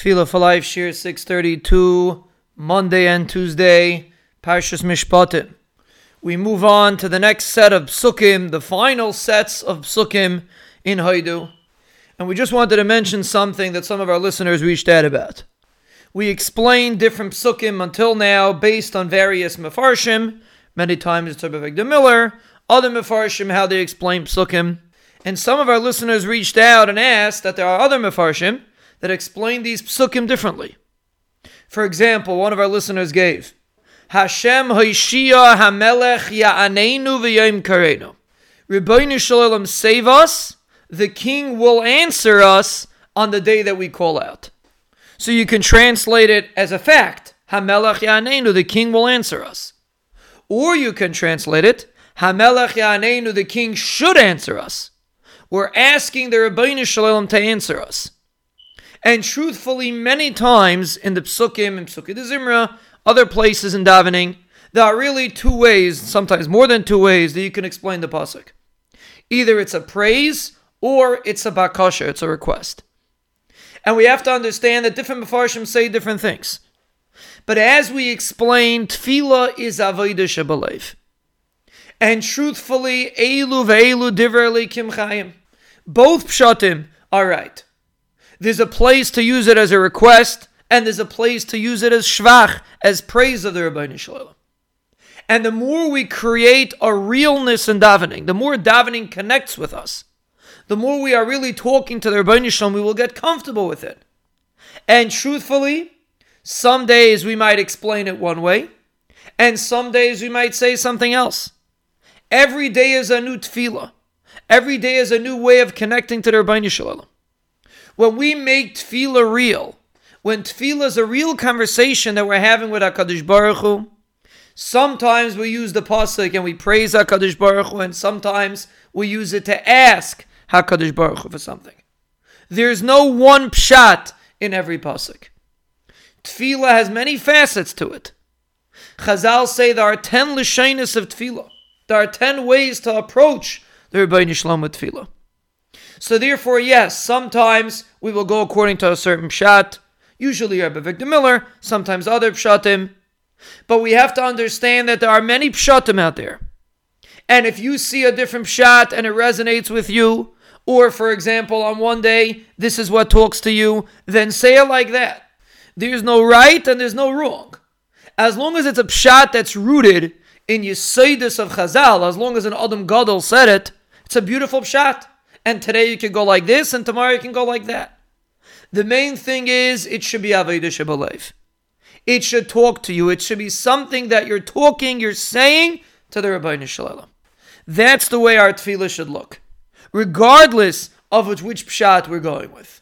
Tefillah for Life, Shiur 632, Monday and Tuesday, Parshas Mishpatim. We move on to the next set of psukim, the final sets of psukim in Hodu. And we just wanted to mention something that some of our listeners reached out about. We explained different psukim until now based on various mefarshim. Many times it's Rabbi Avigdor Miller, other mefarshim, how they explain psukim. And some of our listeners reached out and asked that there are other mefarshim that explain these psukim differently. For example, one of our listeners gave Hashem Hoishia Hamelech Ya'anenu V'Yom Karenu. Ribono Shel Olam save us. The King will answer us on the day that we call out. So you can translate it as a fact. Hamelech Ya'aneinu, the King will answer us. Or you can translate it, Hamelech Ya'aneinu, the King should answer us. We're asking the Ribono Shel Olam to answer us. And truthfully, many times in the Psukim and Pesukei de Zimra, other places in davening, there are really two ways, sometimes more than two ways, that you can explain the pasuk. Either it's a praise or it's a bakasha, it's a request. And we have to understand that different mefarshim say different things. But as we explained, tefillah is avodah shabalev. And truthfully, elu ve'elu diver kim chayim. Both pshatim are right. There's a place to use it as a request, and there's a place to use it as shvach, as praise of the Ribono Shel Olam. And the more we create a realness in davening, the more davening connects with us, the more we are really talking to the Ribono Shel Olam, we will get comfortable with it. And truthfully, some days we might explain it one way, and some days we might say something else. Every day is a new tefillah. Every day is a new way of connecting to the Ribono Shel Olam. When we make tefillah real, when tefillah is a real conversation that we're having with HaKadosh Baruch Hu, sometimes we use the pasuk and we praise HaKadosh Baruch Hu, and sometimes we use it to ask HaKadosh Baruch Hu for something. There's no one pshat in every pasuk. Tefillah has many facets to it. Chazal say there are ten lishanis of tefillah. There are ten ways to approach the Ribono Shel Olam with tefillah. So therefore, yes, sometimes we will go according to a certain pshat, usually Rabbi Avigdor Miller, sometimes other pshatim. But we have to understand that there are many pshatim out there. And if you see a different pshat and it resonates with you, or for example, on one day, this is what talks to you, then say it like that. There's no right and there's no wrong. As long as it's a pshat that's rooted in yesodos of Chazal, as long as an Adam Gadol said it, it's a beautiful pshat. And today you can go like this, and tomorrow you can go like that. The main thing is it should be Avodah Shabalev. It should talk to you. It should be something that you're talking, you're saying to the Ribono Shel Olam. That's the way our tefillah should look, regardless of which, which pshat we're going with.